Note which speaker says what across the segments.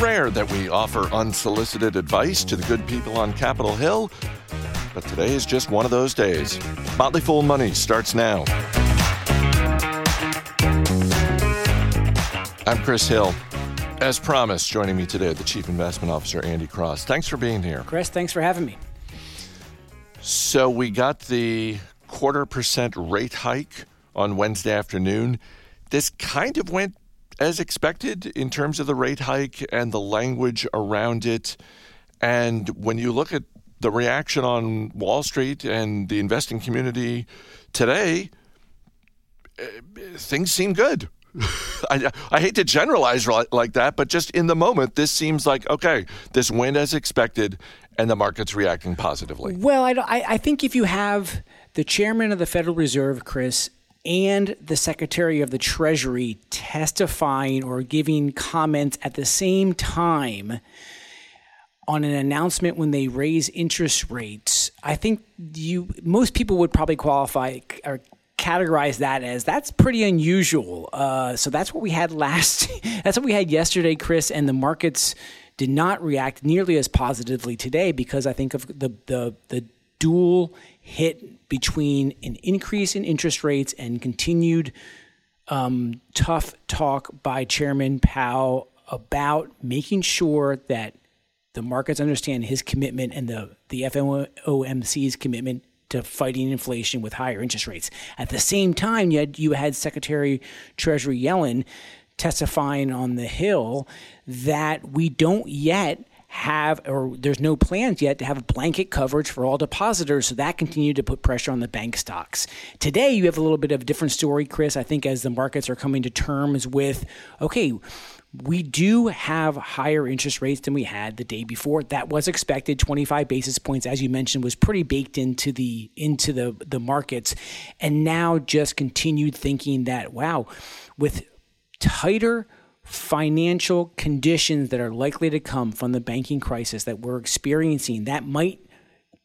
Speaker 1: rare that we offer unsolicited advice to the good people on Capitol Hill, but today is just one of those days. Motley Fool Money starts now. I'm Chris Hill. As promised, joining me today, the Chief Investment Officer, Andy Cross. Thanks for being here.
Speaker 2: Chris, thanks for having me.
Speaker 1: So, we got the quarter percent rate hike on Wednesday afternoon. This kind of went as expected in terms of the rate hike and the language around it. And when you look at the reaction on Wall Street and the investing community today, eh, things seem good. I, I, hate to generalize like that, but just in the moment, this seems like okay, this went as expected, and the market's reacting positively.
Speaker 2: Well, I, I think if you have the chairman of the Federal Reserve, Chris, and the Secretary of the Treasury testifying or giving comments at the same time on an announcement when they raise interest rates, I think you most people would probably qualify or categorize that as that's pretty unusual. Uh, so that's what we had last. that's what we had yesterday, Chris, and the markets did not react nearly as positively today because I think of the the the dual hit between an increase in interest rates and continued um, tough talk by Chairman Powell about making sure that the markets understand his commitment and the, the FOMC's commitment to fighting inflation with higher interest rates. At the same time, you had, you had Secretary Treasury Yellen testifying on the Hill that we don't yet have, or there's no plans yet to have blanket coverage for all depositors. So that continued to put pressure on the bank stocks. Today, you have a little bit of a different story, Chris. I think as the markets are coming to terms with, okay, we do have higher interest rates than we had the day before. That was expected. 25 basis points, as you mentioned, was pretty baked into the into the the markets, and now just continued thinking that wow, with tighter financial conditions that are likely to come from the banking crisis that we're experiencing that might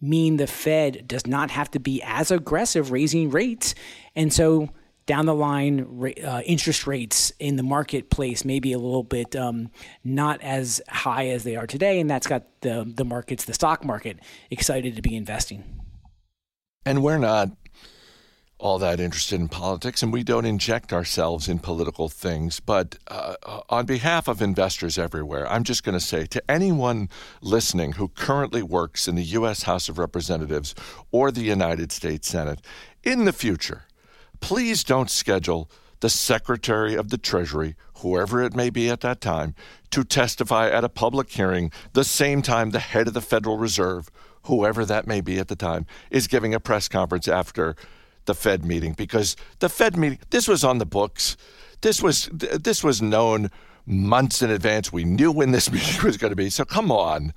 Speaker 2: mean the Fed does not have to be as aggressive raising rates. And so down the line, uh, interest rates in the marketplace may be a little bit um, not as high as they are today. And that's got the, the markets, the stock market, excited to be investing.
Speaker 1: And we're not all that interested in politics, and we don't inject ourselves in political things. But uh, on behalf of investors everywhere, I'm just going to say to anyone listening who currently works in the U.S. House of Representatives or the United States Senate, in the future, please don't schedule the Secretary of the Treasury, whoever it may be at that time, to testify at a public hearing the same time the head of the Federal Reserve, whoever that may be at the time, is giving a press conference after the Fed meeting because the Fed meeting this was on the books. This was this was known months in advance. We knew when this meeting was going to be. So come on.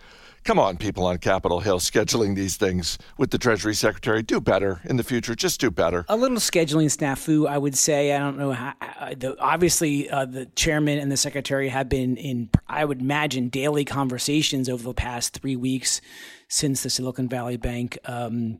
Speaker 1: Come on, people on Capitol Hill scheduling these things with the Treasury Secretary. Do better in the future. Just do better.
Speaker 2: A little scheduling snafu, I would say. I don't know how. The, obviously, uh, the chairman and the secretary have been in, I would imagine, daily conversations over the past three weeks since the Silicon Valley Bank. Um,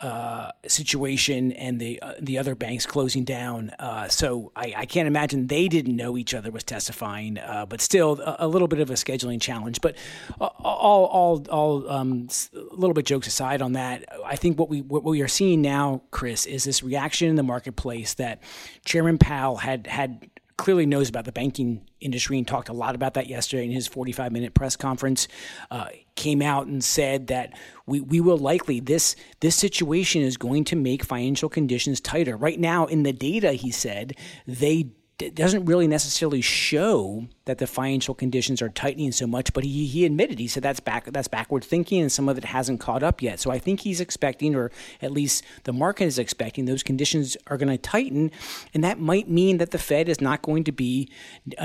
Speaker 2: uh, situation and the uh, the other banks closing down. Uh, so I, I, can't imagine they didn't know each other was testifying, uh, but still a, a, little bit of a scheduling challenge. But all all all um, a little bit jokes aside on that, I think what we what we are seeing now, Chris, is this reaction in the marketplace that Chairman Powell had had clearly knows about the banking industry and talked a lot about that yesterday in his 45 minute press conference. Uh, came out and said that we, we will likely this this situation is going to make financial conditions tighter. Right now, in the data, he said they it doesn't really necessarily show that the financial conditions are tightening so much, but he, he admitted he said that's back that's backward thinking and some of it hasn't caught up yet. So I think he's expecting, or at least the market is expecting, those conditions are going to tighten, and that might mean that the Fed is not going to be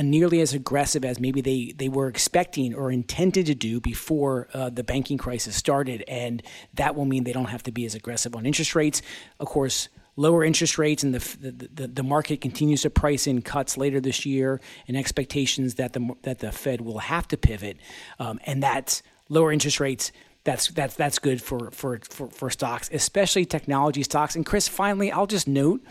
Speaker 2: nearly as aggressive as maybe they they were expecting or intended to do before uh, the banking crisis started, and that will mean they don't have to be as aggressive on interest rates. Of course lower interest rates and the, the, the market continues to price in cuts later this year and expectations that the, that the Fed will have to pivot. Um, and that lower interest rates that's that's that's good for for for, for stocks, especially technology stocks. And Chris, finally, I'll just note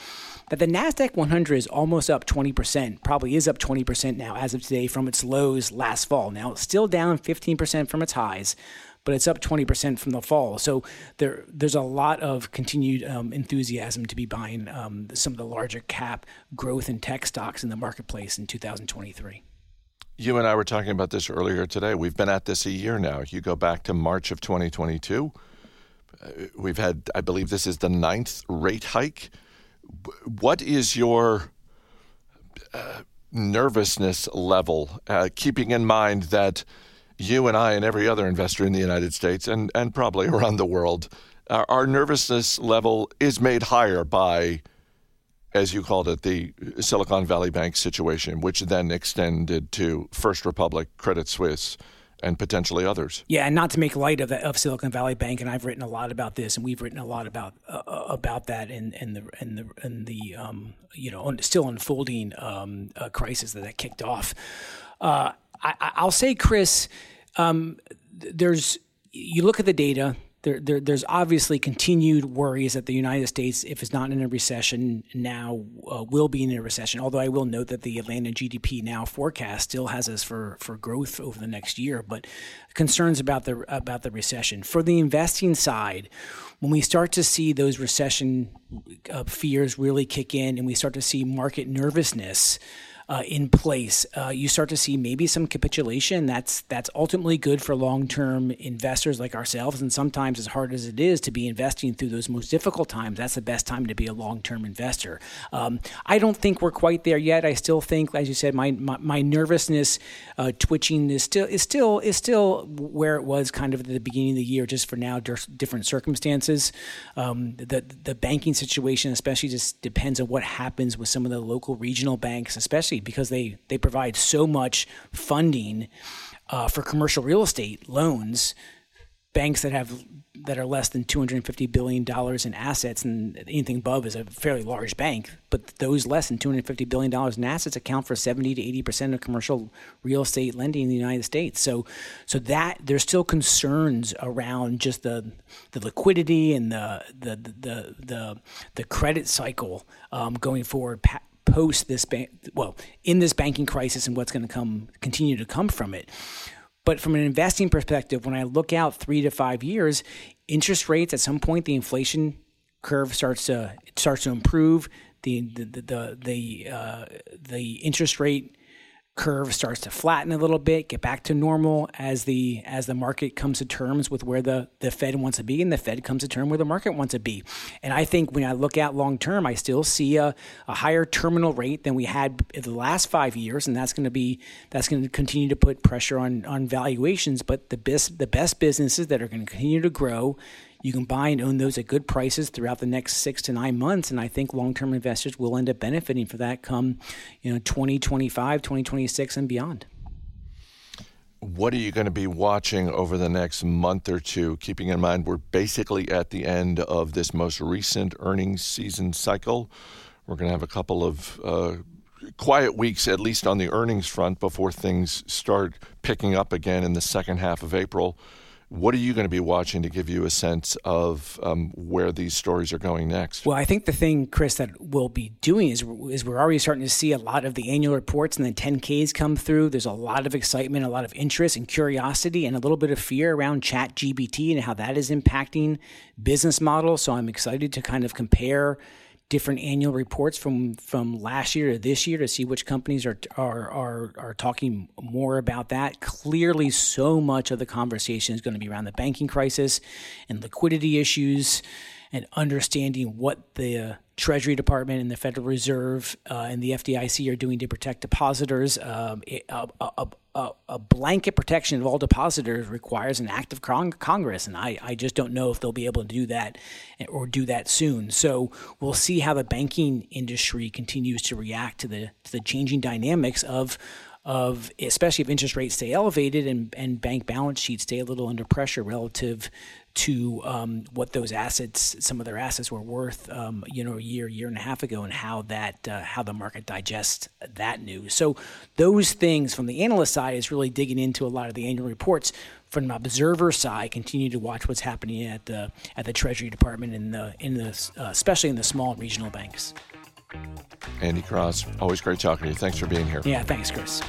Speaker 2: that the Nasdaq 100 is almost up 20%, probably is up 20% now as of today from its lows last fall. Now it's still down 15% from its highs, but it's up 20% from the fall. So there, there's a lot of continued um, enthusiasm to be buying um, some of the larger cap growth and tech stocks in the marketplace in 2023.
Speaker 1: You and I were talking about this earlier today. We've been at this a year now. You go back to March of 2022. Uh, we've had, I believe, this is the ninth rate hike. What is your uh, nervousness level, uh, keeping in mind that you and I and every other investor in the United States and, and probably around the world, our, our nervousness level is made higher by, as you called it, the Silicon Valley Bank situation, which then extended to First Republic, Credit Suisse, and potentially others.
Speaker 2: Yeah, and not to make light of that, of Silicon Valley Bank, and I've written a lot about this, and we've written a lot about uh, uh about that and and the and the and the um, you know still unfolding um, uh, crisis that that kicked off. Uh, I, will say, Chris, um, there's you look at the data. There, there, there's obviously continued worries that the United States, if it's not in a recession now, uh, will be in a recession. Although I will note that the Atlanta GDP now forecast still has us for, for growth over the next year, but concerns about the about the recession. For the investing side, when we start to see those recession uh, fears really kick in, and we start to see market nervousness uh, in place, uh, you start to see maybe some capitulation. That's that's ultimately good for long term investors like ourselves. And sometimes, as hard as it is to be investing through those most difficult times, that's the best time to be a long term investor. Um, I don't think we're quite there yet. I still think, as you said, my my, my nervousness, uh, twitching is still is still is still where it was kind of at the beginning of the year. Just for now, different circumstances. Um, the the banking situation, especially, just depends on what happens with some of the local regional banks, especially because they they provide so much funding uh, for commercial real estate loans. Banks that have that are less than 250 billion dollars in assets, and anything above is a fairly large bank. But those less than 250 billion dollars in assets account for 70 to 80 percent of commercial real estate lending in the United States. So, so that there's still concerns around just the the liquidity and the the the the, the credit cycle um, going forward post this bank, well, in this banking crisis and what's going to come, continue to come from it. But from an investing perspective, when I look out three to five years, interest rates at some point the inflation curve starts to starts to improve. The the the the the, uh, the interest rate curve starts to flatten a little bit, get back to normal as the as the market comes to terms with where the, the Fed wants to be and the Fed comes to term where the market wants to be. And I think when I look at long term, I still see a, a higher terminal rate than we had in the last five years, and that's going to be that's going to continue to put pressure on on valuations. But the best the best businesses that are going to continue to grow you can buy and own those at good prices throughout the next six to nine months. And I think long term investors will end up benefiting for that come you know 2025, 2026, and beyond.
Speaker 1: What are you going to be watching over the next month or two? Keeping in mind we're basically at the end of this most recent earnings season cycle. We're going to have a couple of uh, quiet weeks, at least on the earnings front, before things start picking up again in the second half of April. What are you going to be watching to give you a sense of um, where these stories are going next?
Speaker 2: Well, I think the thing, Chris, that we'll be doing is, is we're already starting to see a lot of the annual reports and the 10Ks come through. There's a lot of excitement, a lot of interest and curiosity, and a little bit of fear around ChatGPT and how that is impacting business models. So I'm excited to kind of compare different annual reports from from last year to this year to see which companies are are are, are talking more about that. Clearly, so much of the conversation is going to be around the banking crisis and liquidity issues and understanding what the Treasury Department and the Federal Reserve uh, and the FDIC are doing to protect depositors. Um, a, a, a, a, blanket protection of all depositors requires an act of con- Congress, and I, I just don't know if they'll be able to do that or do that soon. So we'll see how the banking industry continues to react to the to the changing dynamics of of especially if interest rates stay elevated and, and bank balance sheets stay a little under pressure relative to um, what those assets, some of their assets were worth, um, you know, a year, year and a half ago, and how that uh, how the market digests that news. So those things from the analyst side is really digging into a lot of the annual reports. From the observer side, continue to watch what's happening at the at the Treasury Department in the in the uh, especially in the small regional banks.
Speaker 1: Andy Cross, always great talking to you. Thanks for being here.
Speaker 2: Yeah, thanks, Chris.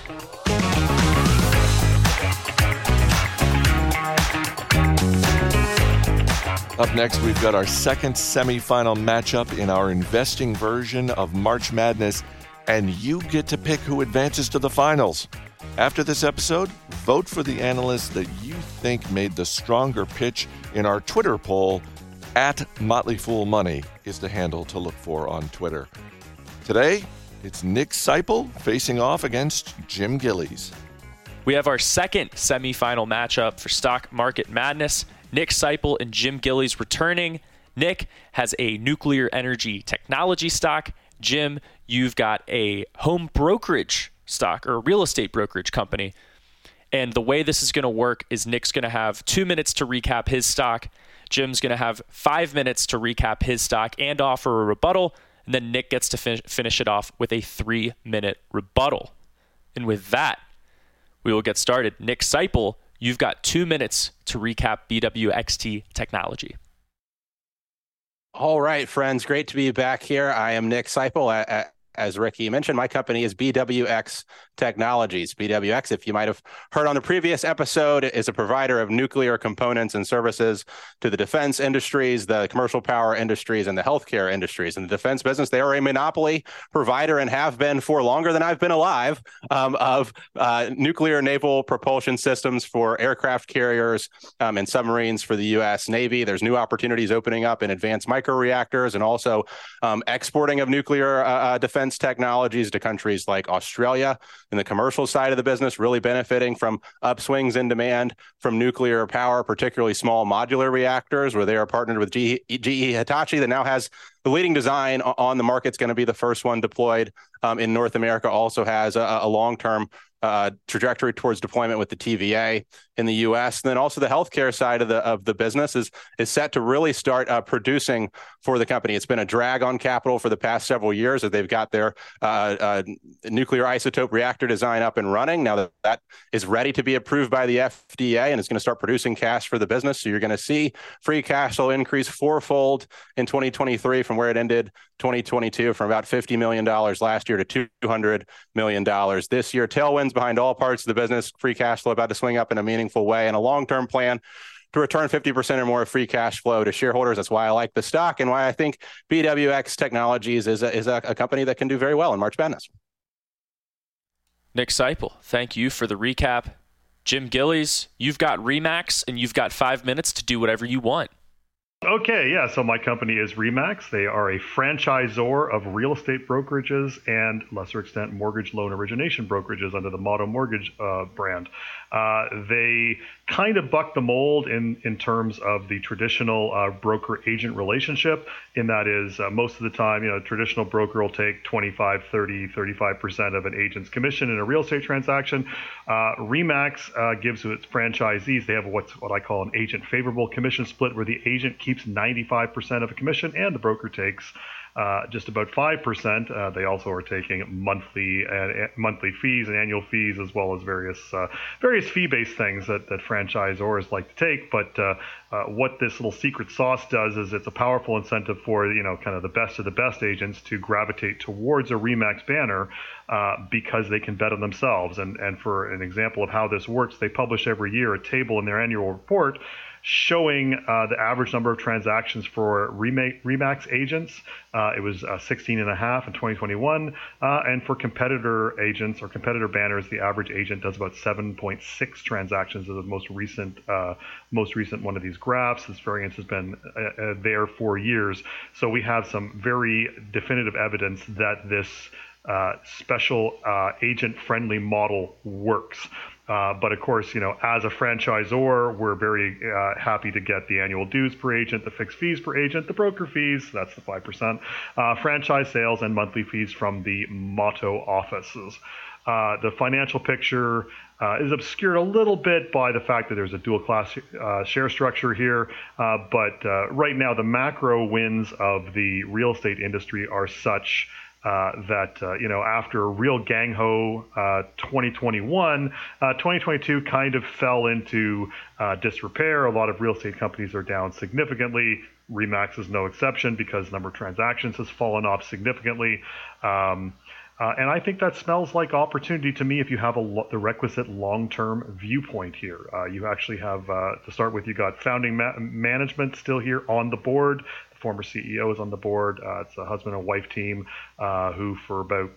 Speaker 1: Up next, we've got our second semifinal matchup in our investing version of March Madness, and you get to pick who advances to the finals. After this episode, vote for the analyst that you think made the stronger pitch in our Twitter poll. At Motley Fool Money is the handle to look for on Twitter. Today, it's Nick Sciple facing off against Jim Gillies.
Speaker 3: We have our second semifinal matchup for Stock Market Madness. Nick Sciple and Jim Gillies returning. Nick has a nuclear energy technology stock. Jim, you've got a home brokerage stock or a real estate brokerage company. And the way this is going to work is Nick's going to have two minutes to recap his stock. Jim's going to have five minutes to recap his stock and offer a rebuttal. And then Nick gets to fin- finish it off with a three minute rebuttal. And with that, we will get started. Nick Sciple You've got two minutes to recap BWXT technology.
Speaker 4: All right, friends. Great to be back here. I am Nick Sciple at, as Ricky mentioned, my company is BWX Technologies. BWX, if you might have heard on the previous episode, is a provider of nuclear components and services to the defense industries, the commercial power industries, and the healthcare industries. In the defense business, they are a monopoly provider and have been for longer than I've been alive um, of uh, nuclear naval propulsion systems for aircraft carriers um, and submarines for the U.S. Navy. There's new opportunities opening up in advanced microreactors and also um, exporting of nuclear uh, uh defense defense technologies to countries like Australia. In the commercial side of the business, really benefiting from upswings in demand from nuclear power, particularly small modular reactors, where they are partnered with GE, GE Hitachi that now has the leading design on the market. It's going to be the first one deployed um, in North America. Also has a, a long-term uh, trajectory towards deployment with the TVA in the U.S. And then also the healthcare side of the of the business is is set to really start uh, producing for the company. It's been a drag on capital for the past several years as they've got their uh, uh nuclear isotope reactor design up and running. Now that that is ready to be approved by the FDA and it's going to start producing cash for the business. So you're going to see free cash flow increase fourfold in 2023 from where it ended 2022 from about $50 million last year to $200 million this year. Tailwinds behind all parts of the business, free cash flow about to swing up in a meaningful way, and a long term plan to return 50% or more of free cash flow to shareholders. That's why I like the stock and why I think BWX Technologies is a, is a, a company that can do very well in March Madness.
Speaker 3: Nick Sciple, thank you for the recap. Jim Gillies, you've got Remax and you've got five minutes to do whatever you want.
Speaker 5: Okay, yeah. So my company is Remax. They are a franchisor of real estate brokerages and, lesser extent, mortgage loan origination brokerages under the Motto Mortgage uh, brand. Uh, they kind of buck the mold in, in terms of the traditional uh, broker agent relationship. In that is, uh, most of the time, you know, a traditional broker will take 25, 30, 35% of an agent's commission in a real estate transaction. Uh, Remax uh, gives to its franchisees, they have what's what I call an agent favorable commission split, where the agent keeps 95% of a commission and the broker takes uh, just about 5%. Uh, they also are taking monthly uh, monthly fees and annual fees as well as various uh, various fee-based things that, that franchisors like to take. But uh, what this little secret sauce does is it's a powerful incentive for you know kind of the best of the best agents to gravitate towards a Remax banner because they can bet on themselves. And and for an example of how this works, they publish every year a table in their annual report showing uh, the average number of transactions for Remax agents. Uh, it was uh, 16 and a half in 2021. Uh, and for competitor agents or competitor banners, the average agent does about 7.6 transactions as the most recent, uh, most recent one of these graphs. This variance has been uh, there for years. So we have some very definitive evidence that this uh, special uh, agent friendly model works. Uh, but of course, you know, as a franchisor, we're very uh, happy to get the annual dues per agent, the fixed fees per agent, the broker fees, that's the 5%, uh, franchise sales, and monthly fees from the Motto offices. Uh, the financial picture uh, is obscured a little bit by the fact that there's a dual class share structure here. but right now, the macro wins of the real estate industry are such uh, that uh, you know after a real gang ho uh, 2021, 2022 kind of fell into disrepair. A lot of real estate companies are down significantly. Remax is no exception because number of transactions has fallen off significantly. Um, uh, and I think that smells like opportunity to me if you have a, the requisite long-term viewpoint here. Uh, you actually have, uh, to start with, you got founding ma- management still here on the board former CEO is on the board. Uh, it's a husband and wife team uh, who, for about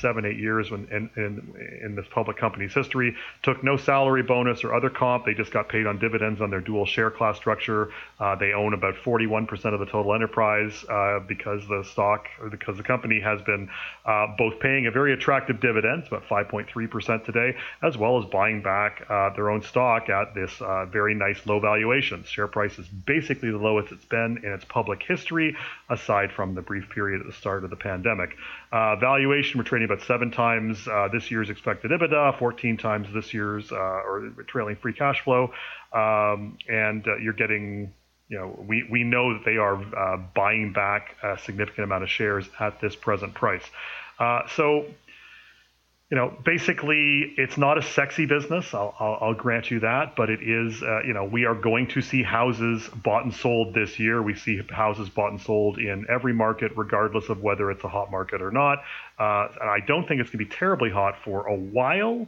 Speaker 5: seven, eight years when in, in, in this public company's history, took no salary bonus or other comp. They just got paid on dividends on their dual share class structure. Uh, they own about 41% of the total enterprise uh, because the stock or because the company has been uh, both paying a very attractive dividend, about 5.3% today, as well as buying back uh, their own stock at this uh, very nice low valuation. Share price is basically the lowest it's been in its public history, aside from the brief period at the start of the pandemic. Uh, valuation, we're trading about seven times uh, this year's expected EBITDA, 14 times this year's uh, or trailing free cash flow, um, and uh, you're getting. You know, we, we know that they are uh, buying back a significant amount of shares at this present price. Uh, so you know, basically, it's not a sexy business. I'll, I'll, I'll grant you that, but it is. Uh, you know, we are going to see houses bought and sold this year. We see houses bought and sold in every market, regardless of whether it's a hot market or not. Uh, and I don't think it's going to be terribly hot for a while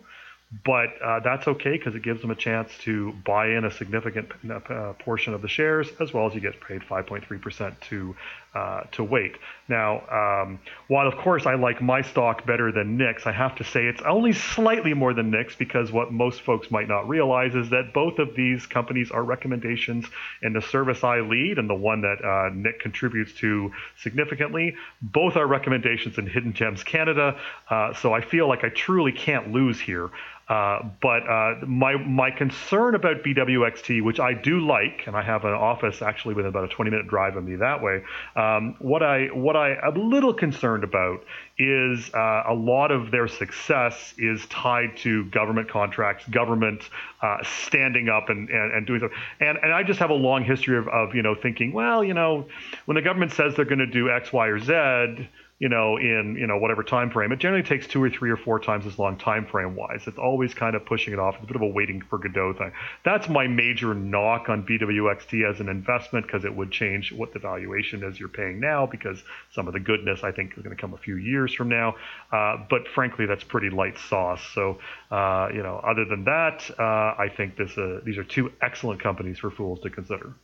Speaker 5: but uh, that's okay because it gives them a chance to buy in a significant uh, portion of the shares as well as you get paid 5.3% to uh, to wait. Now, um, while of course I like my stock better than Nick's, I have to say it's only slightly more than Nick's because what most folks might not realize is that both of these companies are recommendations in the service I lead and the one that uh, Nick contributes to significantly. Both are recommendations in Hidden Gems Canada, uh, so I feel like I truly can't lose here. Uh, but uh, my my concern about BWXT, which I do like, and I have an office actually within about a 20 minute drive of me that way. Um, what I what I am a little concerned about is uh, a lot of their success is tied to government contracts, government uh, standing up and, and, and doing something. And and I just have a long history of, of you know thinking, well, you know, when the government says they're going to do X, Y, or Z you know, in you know whatever time frame. It generally takes two or three or four times as long time frame wise. It's always kind of pushing it off. It's a bit of a waiting for Godot thing. That's my major knock on BWXT as an investment because it would change what the valuation is you're paying now because some of the goodness I think is going to come a few years from now. Uh, but frankly, that's pretty light sauce. So uh, you know, other than that, uh, I think this uh, these are two excellent companies for fools to consider.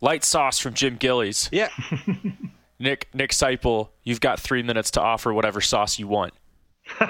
Speaker 3: Light sauce from Jim Gillies.
Speaker 4: Yeah.
Speaker 3: Nick Nick Sciple, you've got three minutes to offer whatever sauce you want.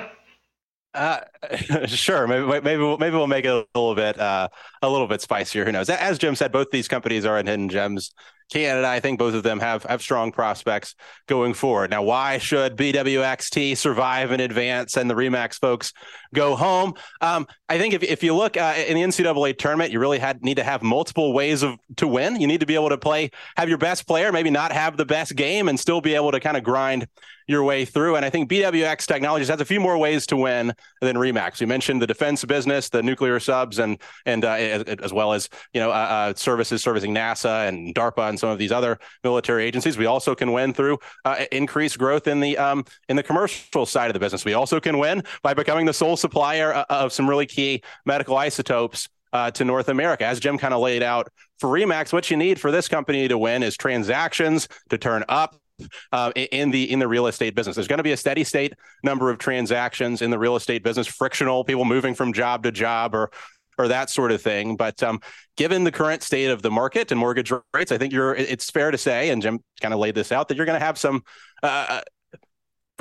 Speaker 4: Uh, sure. Maybe maybe we'll, maybe we'll make it a little bit uh, a little bit spicier. Who knows? As Jim said, both these companies are in hidden gems. Canada, I think both of them have have strong prospects going forward. Now, why should BWXT survive and advance and the Remax folks go home? Um, I think if, if you look uh, in the NCAA tournament, you really had need to have multiple ways of to win. You need to be able to play, have your best player, maybe not have the best game, and still be able to kind of grind your way through. And I think BWX Technologies has a few more ways to win than Remax. We mentioned the defense business, the nuclear subs, and and uh, as, as, well as you know uh, uh, services servicing NASA and DARPA and some of these other military agencies. We also can win through uh, increased growth in the um, in the commercial side of the business. We also can win by becoming the sole supplier uh, of some really key medical isotopes uh, to North America. As Jim kind of laid out for Remax, what you need for this company to win is transactions to turn up uh, in the in the real estate business. There's going to be a steady state number of transactions in the real estate business, frictional people moving from job to job or or that sort of thing. But um, given the current state of the market and mortgage rates, I think you're it's fair to say, and Jim kind of laid this out, that you're going to have some uh,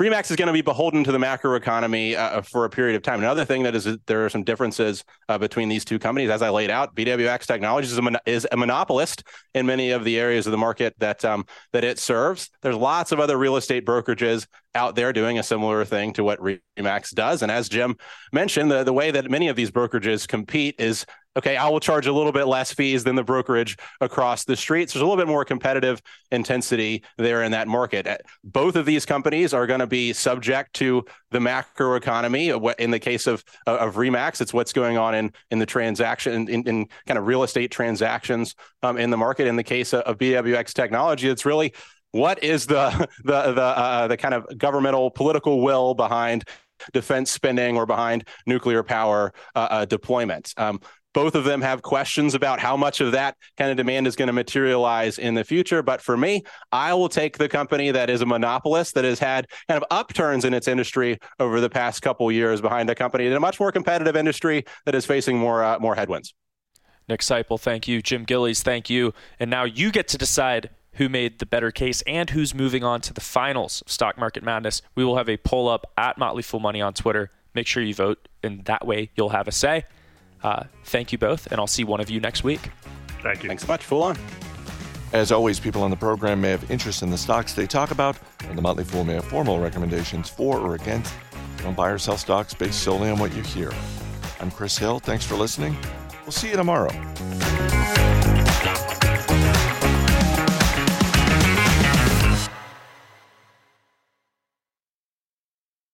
Speaker 4: Remax is going to be beholden to the macroeconomy uh, for a period of time. Another thing that is there are some differences uh, between these two companies, as I laid out. BWX Technologies is a, mon- is a monopolist in many of the areas of the market that um, that it serves. There's lots of other real estate brokerages out there doing a similar thing to what Remax does. And as Jim mentioned, the, the way that many of these brokerages compete is okay, I will charge a little bit less fees than the brokerage across the street. So there's a little bit more competitive intensity there in that market. Uh, both of these companies are going to be subject to the macro economy. In the case of of Remax, it's what's going on in in the transaction in, in kind of real estate transactions um, in the market. In the case of, of BWX Technology, it's really what is the the the uh, the kind of governmental political will behind defense spending or behind nuclear power uh, uh, deployment. Um, both of them have questions about how much of that kind of demand is going to materialize in the future. But for me, I will take the company that is a monopolist that has had kind of upturns in its industry over the past couple years behind a company in a much more competitive industry that is facing more uh, more headwinds.
Speaker 3: Nick Sciple, thank you. Jim Gillies, thank you. And now you get to decide who made the better case and who's moving on to the finals of Stock Market Madness. We will have a poll up at Motley Fool Money on Twitter. Make sure you vote, and that way you'll have a say. Uh, thank you both, and I'll see one of you next week.
Speaker 5: Thank you.
Speaker 4: Thanks so much. Fool on.
Speaker 1: As always, people on the program may have interest in the stocks they talk about, and the Motley Fool may have formal recommendations for or against. Don't buy or sell stocks based solely on what you hear. I'm Chris Hill. Thanks for listening. We'll see you tomorrow.